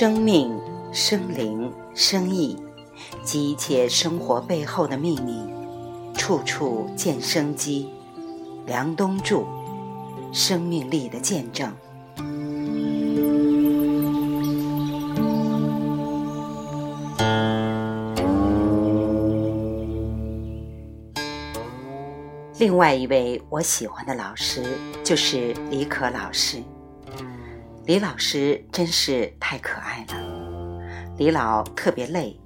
生命、生灵、生意及一切生活背后的秘密，处处见生机。梁冬著，生命力的见证。另外一位我喜欢的老师就是李可老师。李老师真是太可爱了。李老特别累，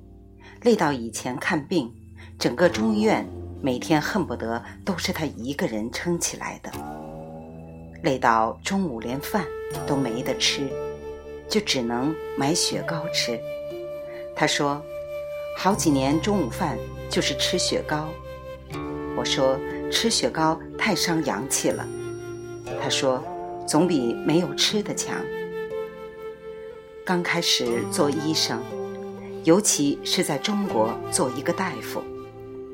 累到以前看病，整个中医院每天恨不得都是他一个人撑起来的。累到中午连饭都没得吃，就只能买雪糕吃。他说，好几年中午饭就是吃雪糕。我说吃雪糕太伤阳气了。他说。总比没有吃的强。刚开始做医生，尤其是在中国做一个大夫，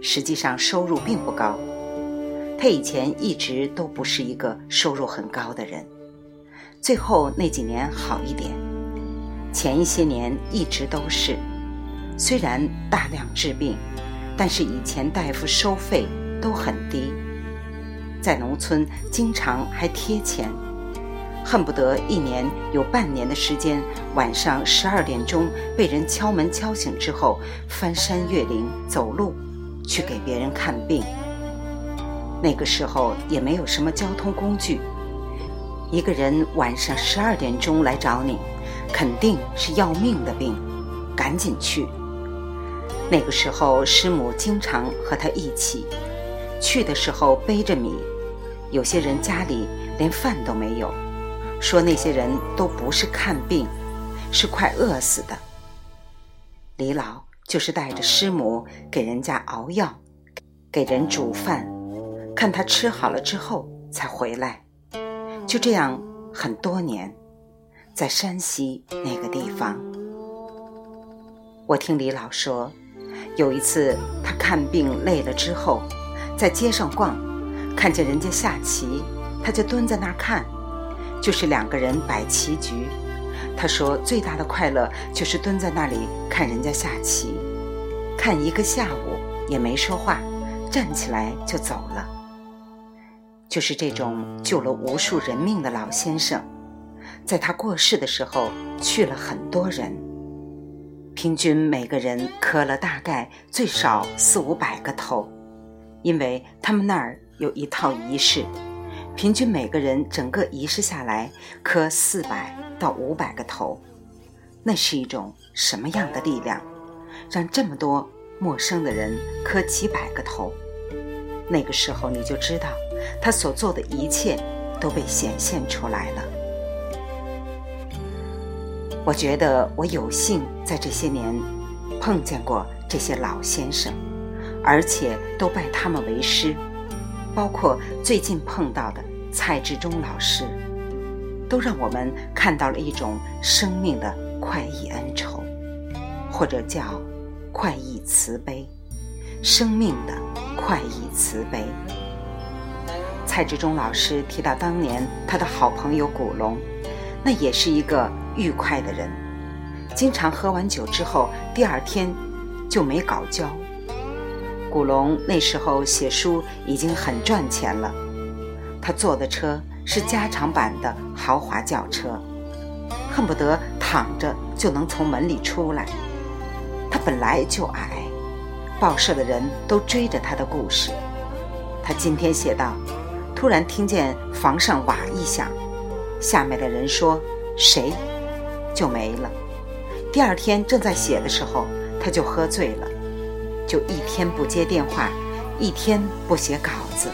实际上收入并不高。他以前一直都不是一个收入很高的人，最后那几年好一点，前一些年一直都是。虽然大量治病，但是以前大夫收费都很低，在农村经常还贴钱。恨不得一年有半年的时间，晚上十二点钟被人敲门敲醒之后，翻山越岭走路去给别人看病。那个时候也没有什么交通工具，一个人晚上十二点钟来找你，肯定是要命的病，赶紧去。那个时候师母经常和他一起去的时候背着米，有些人家里连饭都没有。说那些人都不是看病，是快饿死的。李老就是带着师母给人家熬药，给人煮饭，看他吃好了之后才回来。就这样很多年，在山西那个地方，我听李老说，有一次他看病累了之后，在街上逛，看见人家下棋，他就蹲在那儿看。就是两个人摆棋局，他说最大的快乐就是蹲在那里看人家下棋，看一个下午也没说话，站起来就走了。就是这种救了无数人命的老先生，在他过世的时候去了很多人，平均每个人磕了大概最少四五百个头，因为他们那儿有一套仪式。平均每个人整个仪式下来磕四百到五百个头，那是一种什么样的力量，让这么多陌生的人磕几百个头？那个时候你就知道，他所做的一切都被显现出来了。我觉得我有幸在这些年碰见过这些老先生，而且都拜他们为师，包括最近碰到的。蔡志忠老师，都让我们看到了一种生命的快意恩仇，或者叫快意慈悲，生命的快意慈悲。蔡志忠老师提到当年他的好朋友古龙，那也是一个愉快的人，经常喝完酒之后，第二天就没搞交。古龙那时候写书已经很赚钱了。他坐的车是加长版的豪华轿车，恨不得躺着就能从门里出来。他本来就矮，报社的人都追着他的故事。他今天写道：“突然听见房上瓦一响，下面的人说谁，就没了。第二天正在写的时候，他就喝醉了，就一天不接电话，一天不写稿子。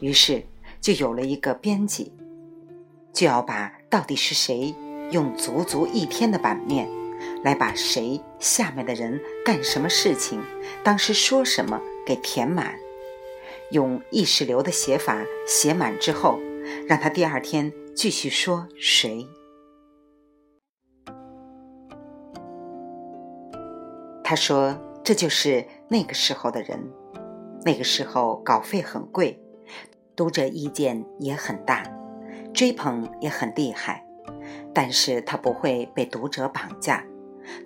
于是。”就有了一个编辑，就要把到底是谁用足足一天的版面，来把谁下面的人干什么事情，当时说什么给填满，用意识流的写法写满之后，让他第二天继续说谁。他说：“这就是那个时候的人，那个时候稿费很贵。”读者意见也很大，追捧也很厉害，但是他不会被读者绑架，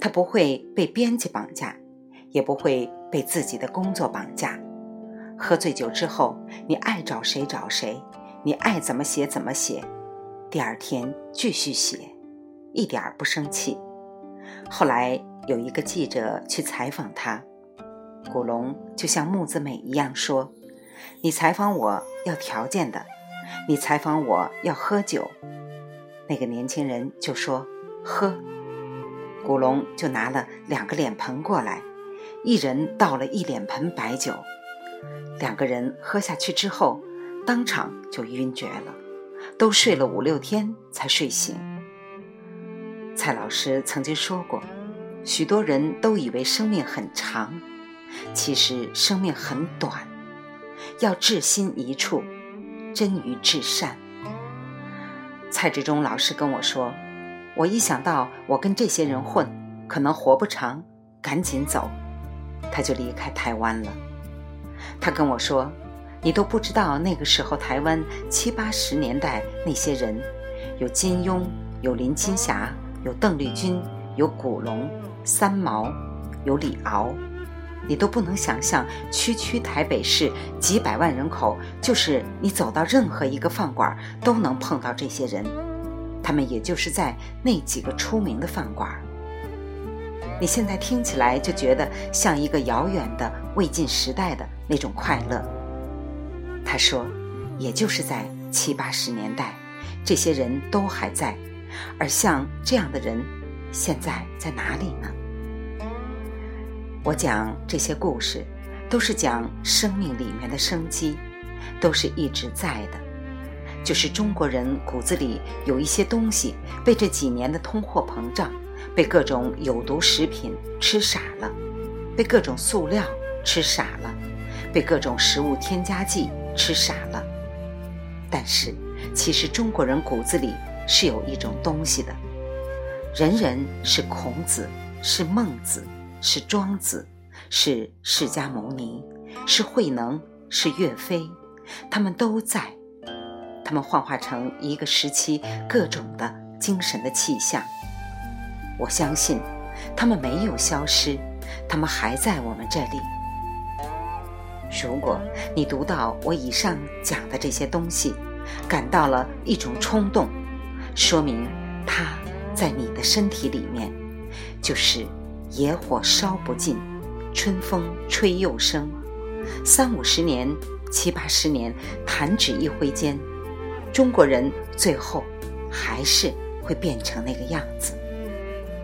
他不会被编辑绑架，也不会被自己的工作绑架。喝醉酒之后，你爱找谁找谁，你爱怎么写怎么写，第二天继续写，一点儿不生气。后来有一个记者去采访他，古龙就像木子美一样说：“你采访我要条件的，你采访我要喝酒。”那个年轻人就说：“喝。”古龙就拿了两个脸盆过来，一人倒了一脸盆白酒。两个人喝下去之后，当场就晕厥了，都睡了五六天才睡醒。蔡老师曾经说过，许多人都以为生命很长，其实生命很短，要至心一处，真于至善。蔡志忠老师跟我说，我一想到我跟这些人混，可能活不长，赶紧走，他就离开台湾了。他跟我说：“你都不知道那个时候台湾七八十年代那些人，有金庸，有林青霞，有邓丽君，有古龙、三毛，有李敖，你都不能想象，区区台北市几百万人口，就是你走到任何一个饭馆都能碰到这些人，他们也就是在那几个出名的饭馆。”你现在听起来就觉得像一个遥远的魏晋时代的那种快乐。他说，也就是在七八十年代，这些人都还在，而像这样的人，现在在哪里呢？我讲这些故事，都是讲生命里面的生机，都是一直在的，就是中国人骨子里有一些东西被这几年的通货膨胀。被各种有毒食品吃傻了，被各种塑料吃傻了，被各种食物添加剂吃傻了。但是，其实中国人骨子里是有一种东西的。人人是孔子，是孟子，是庄子，是释迦牟尼，是慧能，是岳飞，他们都在。他们幻化成一个时期各种的精神的气象。我相信，他们没有消失，他们还在我们这里。如果你读到我以上讲的这些东西，感到了一种冲动，说明它在你的身体里面，就是野火烧不尽，春风吹又生。三五十年、七八十年，弹指一挥间，中国人最后还是会变成那个样子。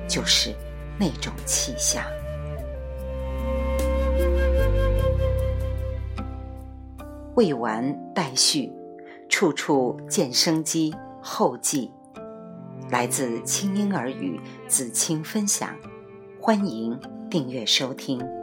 就是那种气象。未完待续，处处见生机。后记，来自清音儿语子清分享，欢迎订阅收听。